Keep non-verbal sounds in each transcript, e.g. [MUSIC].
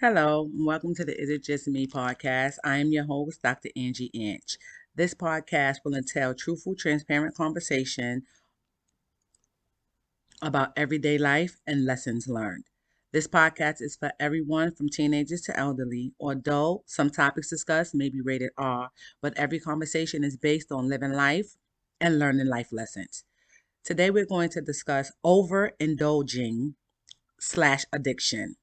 Hello, and welcome to the Is It Just Me podcast. I am your host, Dr. Angie Inch. This podcast will entail truthful, transparent conversation about everyday life and lessons learned. This podcast is for everyone from teenagers to elderly, or although some topics discussed may be rated R, but every conversation is based on living life and learning life lessons. Today we're going to discuss overindulging slash addiction.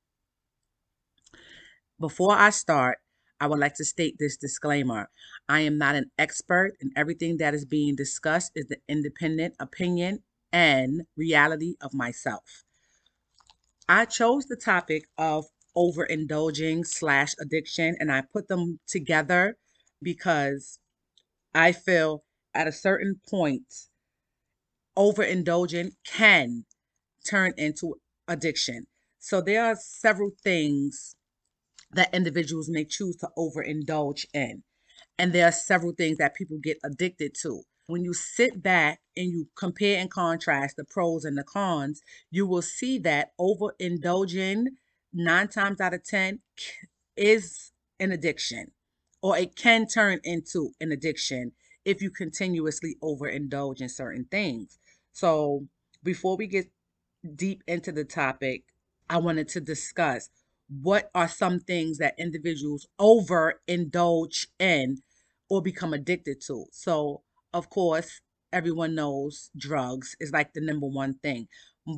Before I start, I would like to state this disclaimer. I am not an expert, and everything that is being discussed is the independent opinion and reality of myself. I chose the topic of overindulging slash addiction, and I put them together because I feel at a certain point, overindulging can turn into addiction. So there are several things that individuals may choose to overindulge in. And there are several things that people get addicted to. When you sit back and you compare and contrast the pros and the cons, you will see that overindulging nine times out of 10 is an addiction, or it can turn into an addiction if you continuously overindulge in certain things. So, before we get deep into the topic, I wanted to discuss what are some things that individuals overindulge in or become addicted to. So, of course, everyone knows drugs is like the number one thing.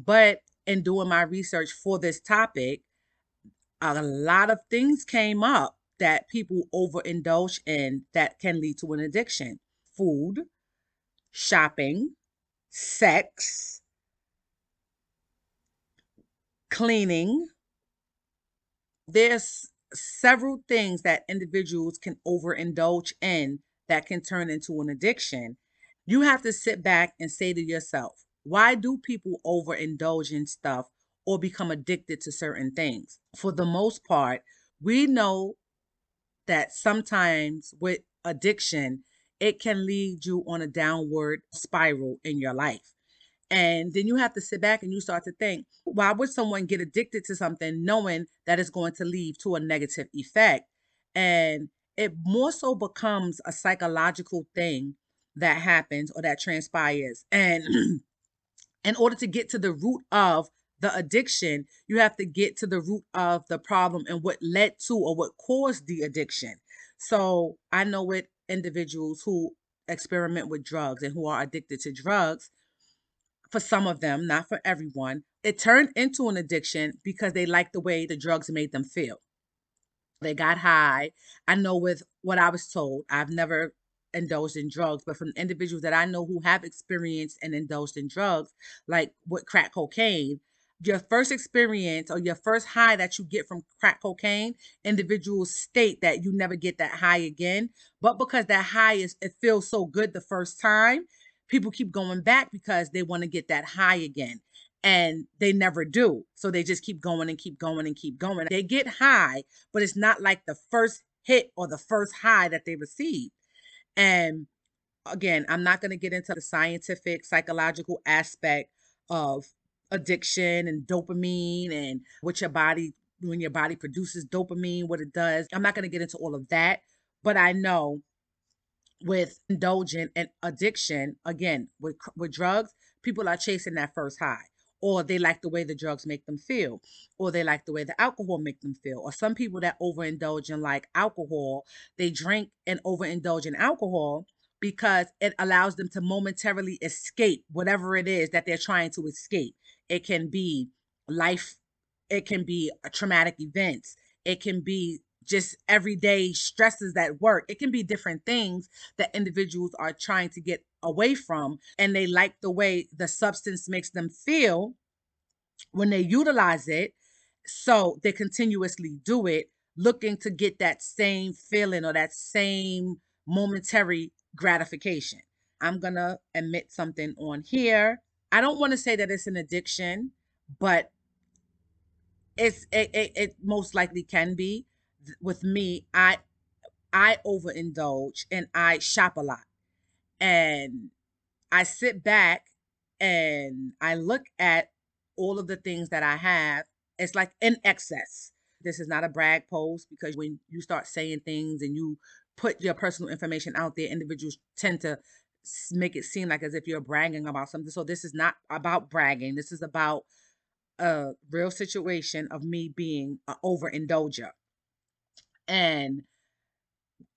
But in doing my research for this topic, a lot of things came up that people overindulge in that can lead to an addiction food, shopping, sex, cleaning, there's several things that individuals can overindulge in that can turn into an addiction. You have to sit back and say to yourself, why do people overindulge in stuff or become addicted to certain things? For the most part, we know that sometimes with addiction, it can lead you on a downward spiral in your life. And then you have to sit back and you start to think, why would someone get addicted to something knowing that it's going to lead to a negative effect? And it more so becomes a psychological thing that happens or that transpires. And [CLEARS THROAT] [CLEARS THROAT] in order to get to the root of the addiction, you have to get to the root of the problem and what led to or what caused the addiction. So I know with individuals who experiment with drugs and who are addicted to drugs, for some of them, not for everyone. It turned into an addiction because they liked the way the drugs made them feel. They got high. I know with what I was told, I've never indulged in drugs, but from individuals that I know who have experienced and indulged in drugs, like with crack cocaine, your first experience or your first high that you get from crack cocaine, individuals state that you never get that high again. But because that high is, it feels so good the first time, people keep going back because they want to get that high again and they never do. So they just keep going and keep going and keep going. They get high, but it's not like the first hit or the first high that they received. And again, I'm not going to get into the scientific, psychological aspect of addiction and dopamine and what your body, when your body produces dopamine, what it does. I'm not going to get into all of that, but I know with indulgent and addiction, again, with with drugs, people are chasing that first high. Or they like the way the drugs make them feel, or they like the way the alcohol make them feel. Or some people that overindulge in like alcohol, they drink and overindulge in alcohol because it allows them to momentarily escape whatever it is that they're trying to escape. It can be life, it can be uh, traumatic events, it can be just everyday stresses at work. It can be different things that individuals are trying to get away from, and they like the way the substance makes them feel when they utilize it. So they continuously do it, looking to get that same feeling or that same momentary gratification. I'm going to admit something on here. I don't want to say that it's an addiction, but it's it, it, it most likely can be with me, I I overindulge and I shop a lot. And I sit back and I look at all of the things that I have. It's like in excess. This is not a brag post because when you start saying things and you put your personal information out there, individuals tend to make it seem like as if you're bragging about something. So this is not about bragging. This is about a real situation of me being an overindulger. And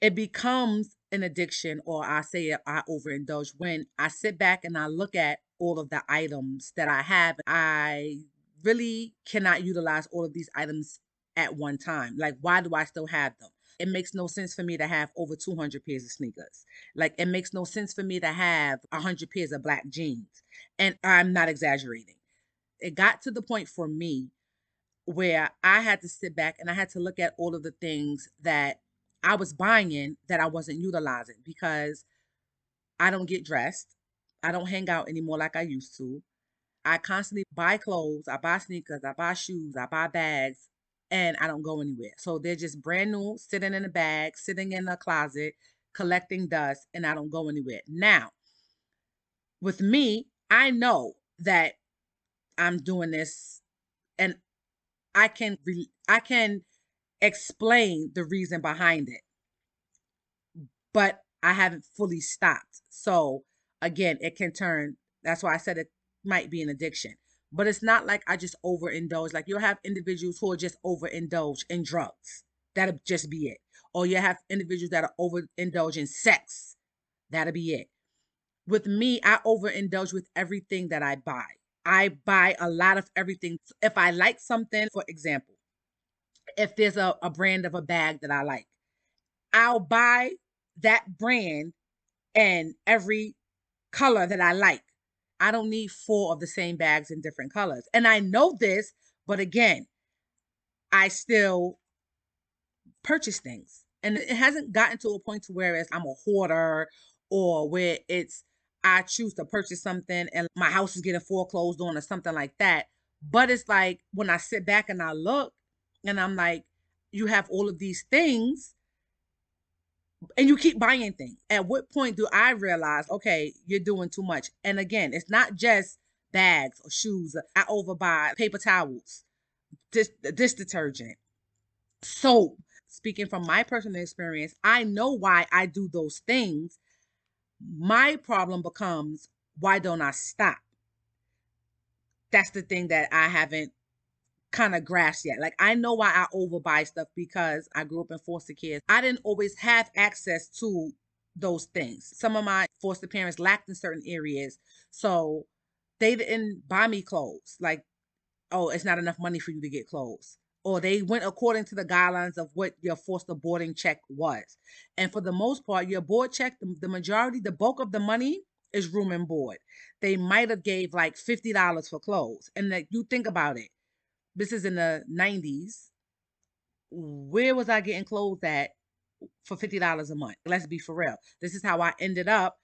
it becomes an addiction, or I say I overindulge when I sit back and I look at all of the items that I have. I really cannot utilize all of these items at one time. Like, why do I still have them? It makes no sense for me to have over 200 pairs of sneakers. Like, it makes no sense for me to have 100 pairs of black jeans. And I'm not exaggerating. It got to the point for me where I had to sit back and I had to look at all of the things that I was buying in that I wasn't utilizing because I don't get dressed. I don't hang out anymore like I used to. I constantly buy clothes, I buy sneakers, I buy shoes, I buy bags, and I don't go anywhere. So they're just brand new, sitting in a bag, sitting in a closet, collecting dust, and I don't go anywhere. Now, with me, I know that I'm doing this and I can re- I can explain the reason behind it. But I haven't fully stopped. So again, it can turn that's why I said it might be an addiction. But it's not like I just overindulge. Like you'll have individuals who are just overindulge in drugs. That'll just be it. Or you have individuals that are overindulge in sex. That'll be it. With me, I overindulge with everything that I buy. I buy a lot of everything. If I like something, for example, if there's a, a brand of a bag that I like, I'll buy that brand and every color that I like. I don't need four of the same bags in different colors. And I know this, but again, I still purchase things. And it hasn't gotten to a point to where it's I'm a hoarder or where it's I choose to purchase something and my house is getting foreclosed on or something like that. But it's like when I sit back and I look and I'm like, you have all of these things and you keep buying things. At what point do I realize, okay, you're doing too much? And again, it's not just bags or shoes. I overbuy paper towels, this this detergent, soap. Speaking from my personal experience, I know why I do those things. My problem becomes why don't I stop? That's the thing that I haven't kind of grasped yet. Like I know why I overbuy stuff because I grew up in foster care. I didn't always have access to those things. Some of my foster parents lacked in certain areas. So they didn't buy me clothes. Like, oh, it's not enough money for you to get clothes. Or they went according to the guidelines of what your forced boarding check was. And for the most part, your board check, the, the majority, the bulk of the money is room and board. They might have gave like $50 for clothes. And like you think about it this is in the 90s. Where was I getting clothes at for $50 a month? Let's be for real. This is how I ended up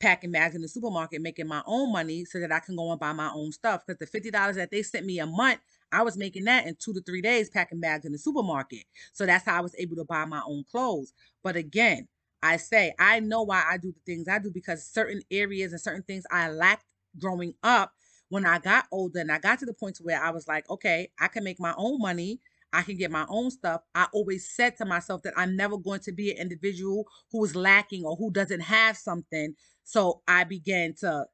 packing bags in the supermarket, making my own money so that I can go and buy my own stuff. Because the $50 that they sent me a month, I was making that in two to three days packing bags in the supermarket. So that's how I was able to buy my own clothes. But again, I say I know why I do the things I do because certain areas and certain things I lacked growing up when I got older and I got to the point where I was like, okay, I can make my own money. I can get my own stuff. I always said to myself that I'm never going to be an individual who is lacking or who doesn't have something. So I began to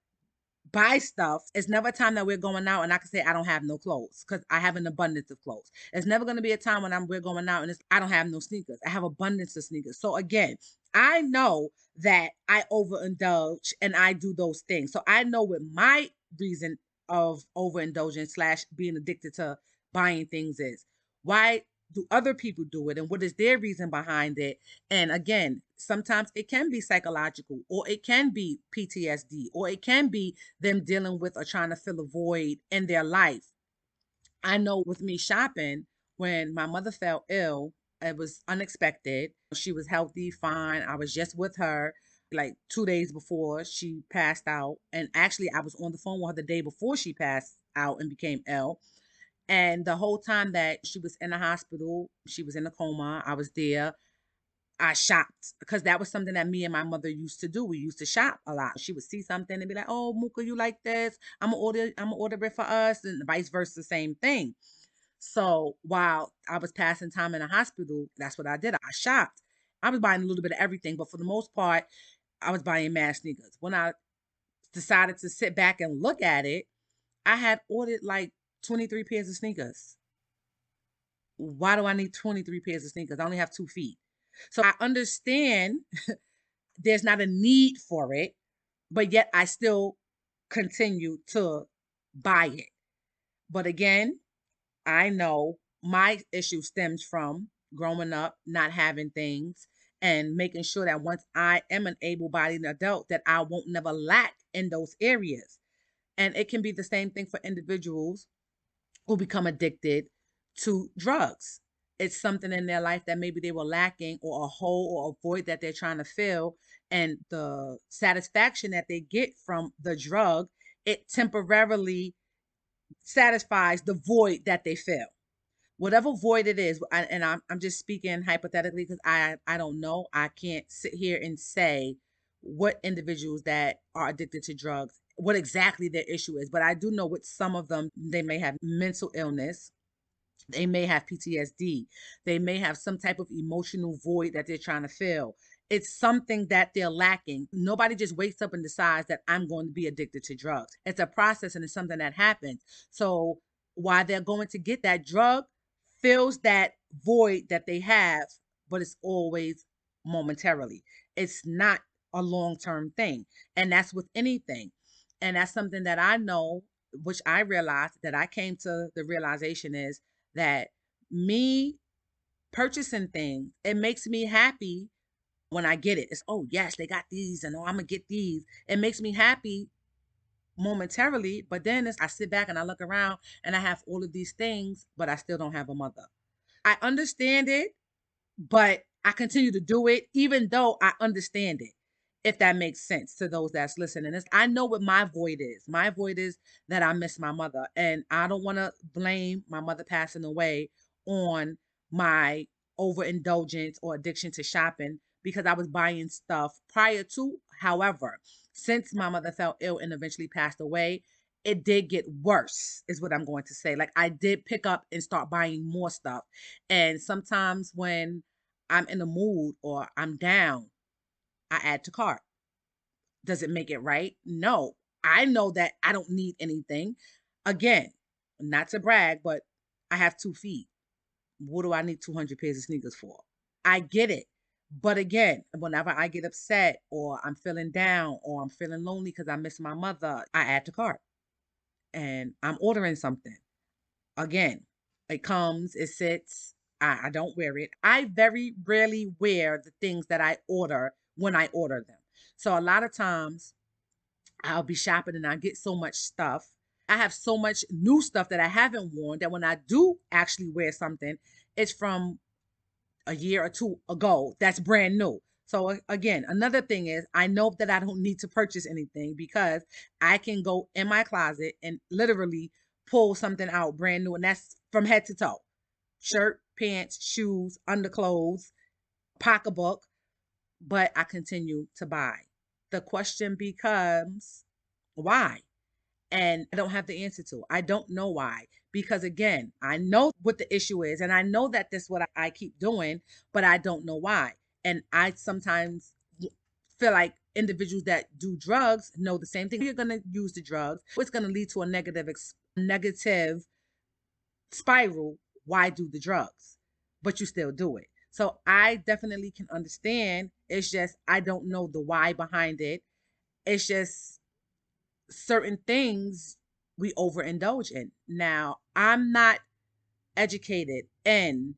buy stuff. It's never a time that we're going out and I can say I don't have no clothes because I have an abundance of clothes. It's never going to be a time when I'm we're going out and it's I don't have no sneakers. I have abundance of sneakers. So again, I know that I overindulge and I do those things. So I know what my reason of overindulgence slash being addicted to buying things is. Why do other people do it and what is their reason behind it? And again, sometimes it can be psychological or it can be PTSD or it can be them dealing with or trying to fill a void in their life. I know with me shopping, when my mother fell ill, it was unexpected. She was healthy, fine. I was just with her like two days before she passed out. And actually, I was on the phone with her the day before she passed out and became ill. And the whole time that she was in the hospital, she was in a coma. I was there. I shopped because that was something that me and my mother used to do. We used to shop a lot. She would see something and be like, "Oh, Mooka, you like this? I'm gonna order. I'm gonna order it for us," and vice versa, same thing. So while I was passing time in the hospital, that's what I did. I shopped. I was buying a little bit of everything, but for the most part, I was buying mad sneakers. When I decided to sit back and look at it, I had ordered like 23 pairs of sneakers. Why do I need 23 pairs of sneakers? I only have two feet. So I understand [LAUGHS] there's not a need for it, but yet I still continue to buy it. But again, I know my issue stems from growing up, not having things, and making sure that once I am an able bodied adult, that I won't never lack in those areas. And it can be the same thing for individuals who become addicted to drugs. It's something in their life that maybe they were lacking or a hole or a void that they're trying to fill. And the satisfaction that they get from the drug, it temporarily satisfies the void that they feel. Whatever void it is, and I'm, I'm just speaking hypothetically because I, I don't know. I can't sit here and say what individuals that are addicted to drugs, what exactly their issue is. But I do know with some of them, they may have mental illness. They may have PTSD. They may have some type of emotional void that they're trying to fill. It's something that they're lacking. Nobody just wakes up and decides that I'm going to be addicted to drugs. It's a process and it's something that happens. So while they're going to get that drug, fills that void that they have, but it's always momentarily. It's not a long term thing. And that's with anything. And that's something that I know, which I realized that I came to the realization is that me purchasing things, it makes me happy when I get it. It's, oh, yes, they got these, and oh, I'm to get these. It makes me happy momentarily, but then I sit back and I look around and I have all of these things, but I still don't have a mother. I understand it, but I continue to do it even though I understand it. If that makes sense to those that's listening, it's, I know what my void is. My void is that I miss my mother, and I don't want to blame my mother passing away on my overindulgence or addiction to shopping because I was buying stuff prior to. However, since my mother fell ill and eventually passed away, it did get worse, is what I'm going to say. Like I did pick up and start buying more stuff. And sometimes when I'm in a mood or I'm down, I add to cart. Does it make it right? No. I know that I don't need anything. Again, not to brag, but I have two feet. What do I need 200 pairs of sneakers for? I get it. But again, whenever I get upset or I'm feeling down or I'm feeling lonely because I miss my mother, I add to cart and I'm ordering something. Again, it comes, it sits, I, I don't wear it. I very rarely wear the things that I order when I order them. So a lot of times I'll be shopping and I get so much stuff. I have so much new stuff that I haven't worn that when I do actually wear something, it's from a year or two ago that's brand new. So again, another thing is I know that I don't need to purchase anything because I can go in my closet and literally pull something out brand new and that's from head to toe. Shirt, pants, shoes, underclothes, pocketbook, but I continue to buy. The question becomes why? And I don't have the answer to. I don't know why because again, I know what the issue is and I know that this is what I keep doing, but I don't know why. And I sometimes feel like individuals that do drugs know the same thing. You're going to use the drugs. It's going to lead to a negative negative spiral. Why do the drugs? But you still do it. So I definitely can understand. It's just I don't know the why behind it. It's just certain things we overindulge in. Now, I'm not educated in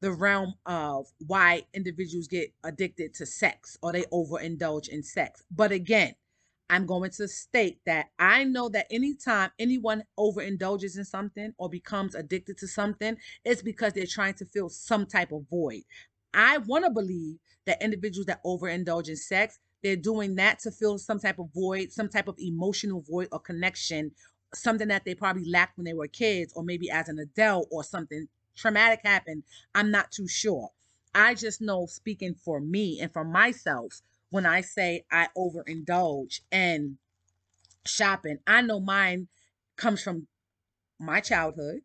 the realm of why individuals get addicted to sex or they overindulge in sex. But again, I'm going to state that I know that anytime anyone overindulges in something or becomes addicted to something, it's because they're trying to fill some type of void. I want to believe that individuals that overindulge in sex, they're doing that to fill some type of void, some type of emotional void or connection something that they probably lacked when they were kids or maybe as an adult or something traumatic happened. I'm not too sure. I just know speaking for me and for myself when I say I overindulge in shopping, I know mine comes from my childhood,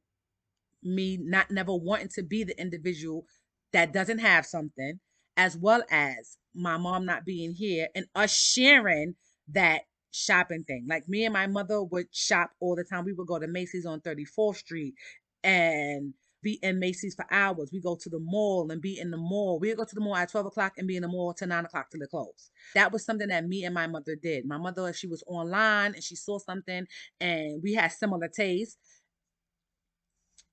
me not never wanting to be the individual that doesn't have something, as well as my mom not being here and us sharing that shopping thing. Like me and my mother would shop all the time. We would go to Macy's on 34th Street and be in Macy's for hours. We go to the mall and be in the mall. We go to the mall at 12 o'clock and be in the mall till 9 o'clock till it close. That was something that me and my mother did. My mother, she was online and she saw something and we had similar tastes.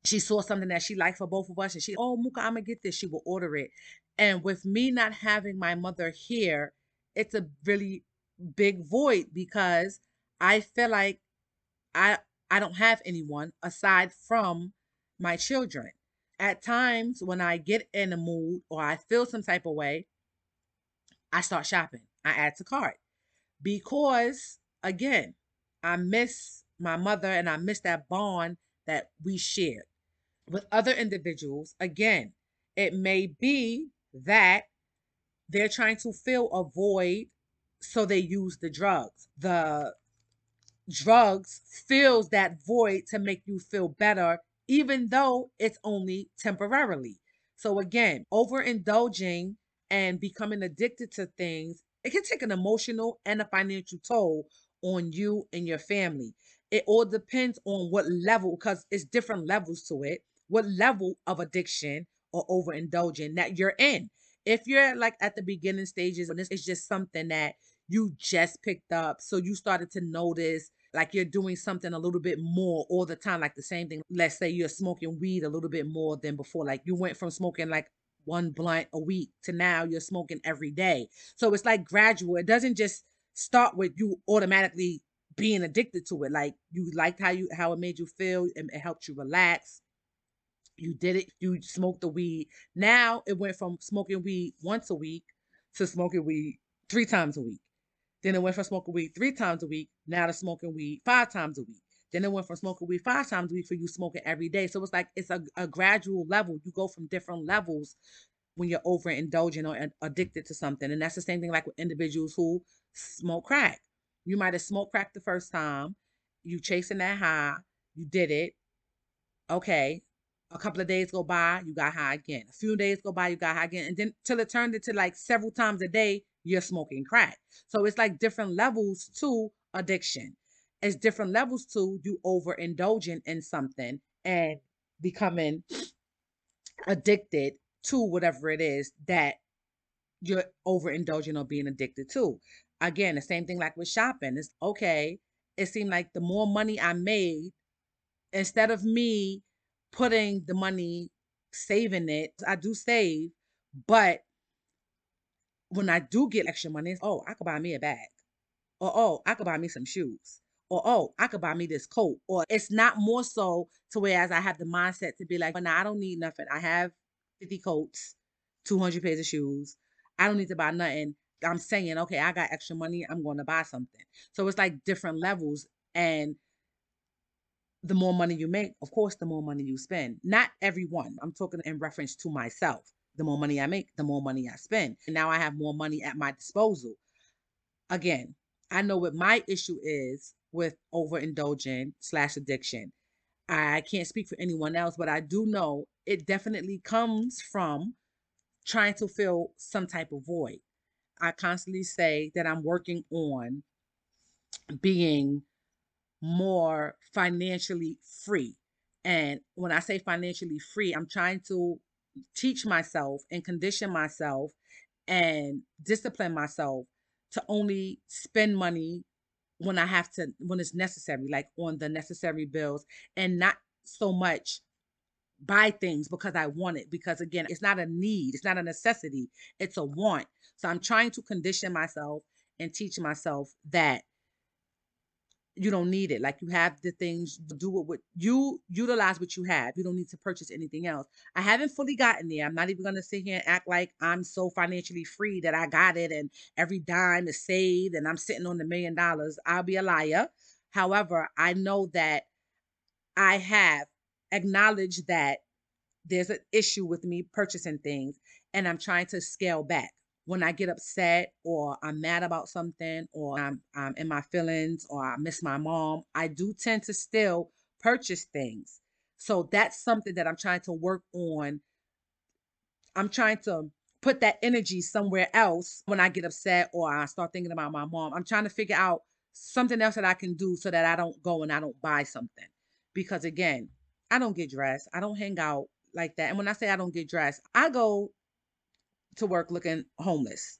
She saw something that she liked for both of us and she, oh, Muka, I'm going to get this. She will order it. And with me not having my mother here, it's a really big void because I feel like I I don't have anyone aside from my children. At times when I get in a mood or I feel some type of way, I start shopping. I add to cart because again, I miss my mother and I miss that bond that we shared with other individuals. Again, it may be that they're trying to fill a void so they use the drugs. The drugs fills that void to make you feel better even though it's only temporarily. So again, overindulging and becoming addicted to things, it can take an emotional and a financial toll on you and your family. It all depends on what level, because it's different levels to it, what level of addiction or overindulging that you're in. If you're like at the beginning stages and this is just something that you just picked up, so you started to notice like you're doing something a little bit more all the time, like the same thing. Let's say you're smoking weed a little bit more than before. Like you went from smoking like one blunt a week to now you're smoking every day. So it's like gradual. It doesn't just start with you automatically being addicted to it. Like you liked how you how it made you feel and it helped you relax. You did it, you smoked the weed. Now it went from smoking weed once a week to smoking weed three times a week. Then it went from smoking weed three times a week now to smoking weed five times a week. Then it went from smoking weed five times a week for you smoking every day. So it's like it's a, a gradual level. You go from different levels when you're overindulging or addicted to something. And that's the same thing like with individuals who smoke crack. You might have smoked crack the first time, you chasing that high, you did it. Okay. A couple of days go by, you got high again. A few days go by, you got high again. And then till it turned into like several times a day, you're smoking crack. So it's like different levels to addiction. It's different levels to you overindulging in something and becoming [SNIFFS] addicted to whatever it is that you're overindulging or being addicted to. Again, the same thing like with shopping. It's okay. It seemed like the more money I made, instead of me putting the money, saving it, I do save, but when I do get extra money, oh, I could buy me a bag. Or oh, I could buy me some shoes. Or oh, I could buy me this coat. Or it's not more so to whereas I have the mindset to be like, well, now I don't need nothing. I have 50 coats, 200 pairs of shoes. I don't need to buy nothing. I'm saying, okay, I got extra money. I'm going to buy something. So it's like different levels. And the more money you make, of course, the more money you spend. Not everyone. I'm talking in reference to myself the more money I make, the more money I spend. And now I have more money at my disposal. Again, I know what my issue is with overindulging slash addiction. I can't speak for anyone else, but I do know it definitely comes from trying to fill some type of void. I constantly say that I'm working on being more financially free. And when I say financially free, I'm trying to teach myself and condition myself and discipline myself to only spend money when I have to, when it's necessary, like on the necessary bills, and not so much buy things because I want it. Because again, it's not a need, it's not a necessity, it's a want. So I'm trying to condition myself and teach myself that you don't need it. Like you have the things, do it with you utilize what you have. You don't need to purchase anything else. I haven't fully gotten there. I'm not even gonna sit here and act like I'm so financially free that I got it and every dime is saved and I'm sitting on the million dollars. I'll be a liar. However, I know that I have acknowledged that there's an issue with me purchasing things and I'm trying to scale back when I get upset or I'm mad about something or I'm, I'm in my feelings or I miss my mom, I do tend to still purchase things. So that's something that I'm trying to work on. I'm trying to put that energy somewhere else when I get upset or I start thinking about my mom. I'm trying to figure out something else that I can do so that I don't go and I don't buy something. Because again, I don't get dressed. I don't hang out like that. And when I say I don't get dressed, I go to work looking homeless.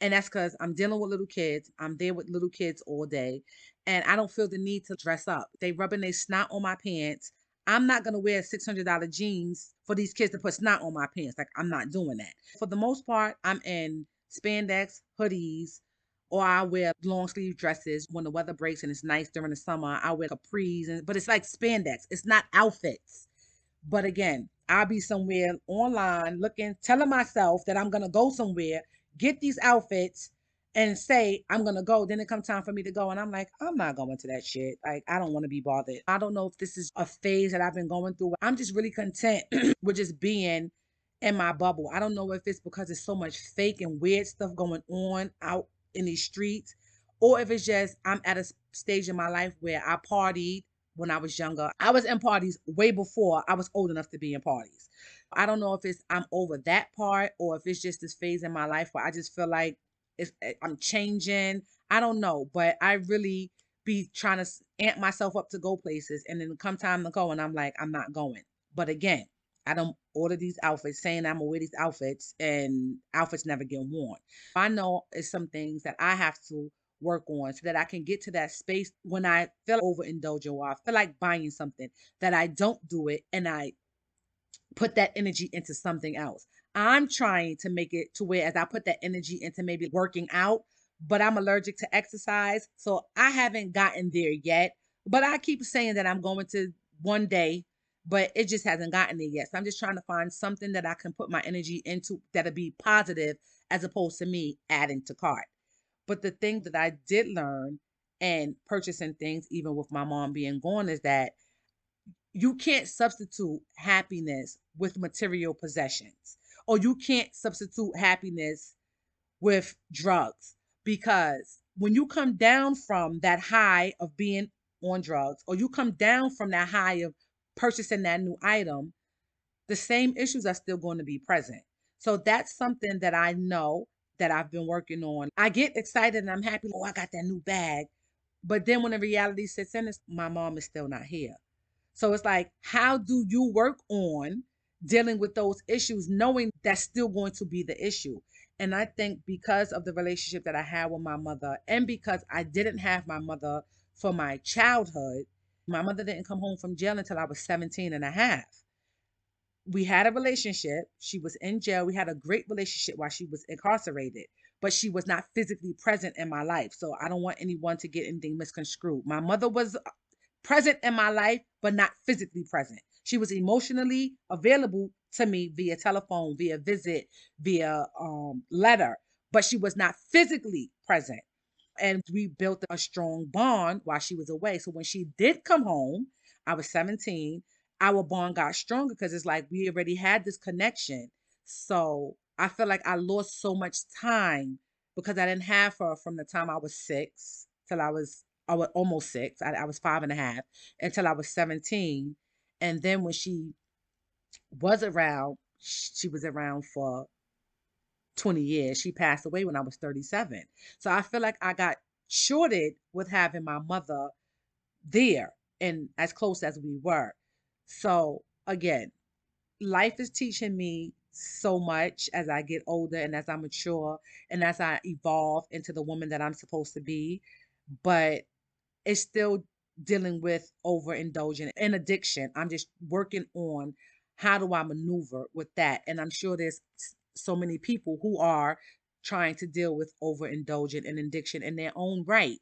And that's because I'm dealing with little kids. I'm there with little kids all day. And I don't feel the need to dress up. They rubbing their snot on my pants. I'm not gonna wear $600 jeans for these kids to put snot on my pants. Like I'm not doing that. For the most part, I'm in spandex, hoodies, or I wear long sleeve dresses when the weather breaks and it's nice during the summer. I wear capris, and but it's like spandex. It's not outfits. But again, I'll be somewhere online looking, telling myself that I'm gonna go somewhere, get these outfits, and say I'm gonna go. Then it comes time for me to go, and I'm like, I'm not going to that shit. Like I don't want to be bothered. I don't know if this is a phase that I've been going through. I'm just really content [CLEARS THROAT] with just being in my bubble. I don't know if it's because there's so much fake and weird stuff going on out in these streets, or if it's just I'm at a stage in my life where I partied when I was younger. I was in parties way before I was old enough to be in parties. I don't know if it's I'm over that part or if it's just this phase in my life where I just feel like it's eh, I'm changing. I don't know, but I really be trying to amp myself up to go places and then come time to go and I'm like I'm not going. But again, I don't order these outfits saying I'm gonna wear these outfits and outfits never get worn. I know it's some things that I have to work on so that I can get to that space when I feel overindulgent or I feel like buying something that I don't do it and I put that energy into something else. I'm trying to make it to where as I put that energy into maybe working out, but I'm allergic to exercise. So I haven't gotten there yet. But I keep saying that I'm going to one day, but it just hasn't gotten there yet. So I'm just trying to find something that I can put my energy into that'll be positive as opposed to me adding to cart. But the thing that I did learn and purchasing things, even with my mom being gone, is that you can't substitute happiness with material possessions, or you can't substitute happiness with drugs because when you come down from that high of being on drugs, or you come down from that high of purchasing that new item, the same issues are still going to be present. So that's something that I know that I've been working on. I get excited and I'm happy, oh, I got that new bag. But then when the reality sits in, my mom is still not here. So it's like, how do you work on dealing with those issues, knowing that's still going to be the issue? And I think because of the relationship that I had with my mother, and because I didn't have my mother for my childhood, my mother didn't come home from jail until I was 17 and a half we had a relationship. She was in jail. We had a great relationship while she was incarcerated, but she was not physically present in my life. So I don't want anyone to get anything misconstrued. My mother was uh, present in my life, but not physically present. She was emotionally available to me via telephone, via visit, via um, letter, but she was not physically present. And we built a strong bond while she was away. So when she did come home, I was 17 our bond got stronger because it's like we already had this connection. So I feel like I lost so much time because I didn't have her from the time I was six till I was I was almost six. I, I was five and a half until I was 17. And then when she was around, she was around for 20 years. She passed away when I was 37. So I feel like I got shorted with having my mother there and as close as we were. So again, life is teaching me so much as I get older and as I mature and as I evolve into the woman that I'm supposed to be. But it's still dealing with overindulging and addiction. I'm just working on how do I maneuver with that. And I'm sure there's so many people who are trying to deal with overindulging and addiction in their own right.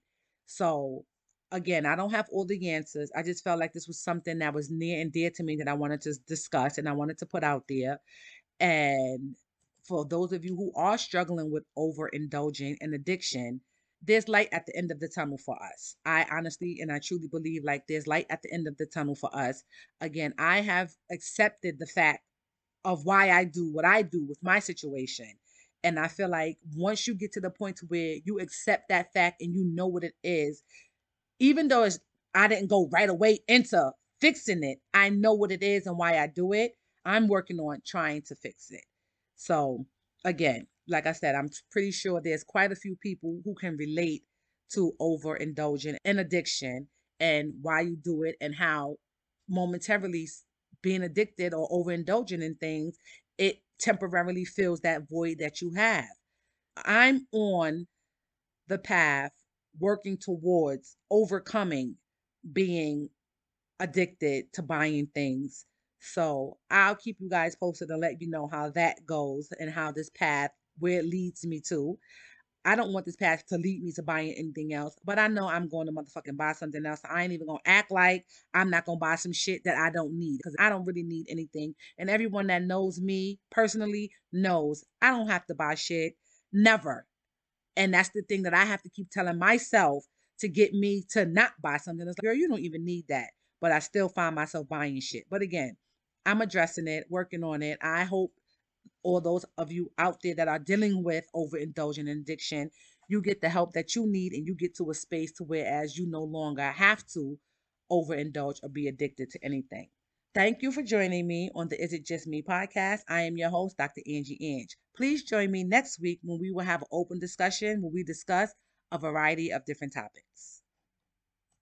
So again, I don't have all the answers. I just felt like this was something that was near and dear to me that I wanted to discuss and I wanted to put out there. And for those of you who are struggling with overindulging and addiction, there's light at the end of the tunnel for us. I honestly and I truly believe like there's light at the end of the tunnel for us. Again, I have accepted the fact of why I do what I do with my situation. And I feel like once you get to the point where you accept that fact and you know what it is, even though I didn't go right away into fixing it. I know what it is and why I do it. I'm working on trying to fix it. So, again, like I said, I'm pretty sure there's quite a few people who can relate to overindulging and addiction and why you do it and how momentarily being addicted or overindulging in things, it temporarily fills that void that you have. I'm on the path working towards overcoming being addicted to buying things. So I'll keep you guys posted and let you know how that goes and how this path, where it leads me to. I don't want this path to lead me to buying anything else, but I know I'm going to motherfucking buy something else. I ain't even gonna act like I'm not gonna buy some shit that I don't need because I don't really need anything. And everyone that knows me personally knows I don't have to buy shit. Never. And that's the thing that I have to keep telling myself to get me to not buy something. It's like, girl, you don't even need that. But I still find myself buying shit. But again, I'm addressing it, working on it. I hope all those of you out there that are dealing with overindulging and addiction, you get the help that you need and you get to a space to where as you no longer have to overindulge or be addicted to anything. Thank you for joining me on the Is It Just Me podcast. I am your host, Dr. Angie Ange. Please join me next week when we will have an open discussion where we discuss a variety of different topics.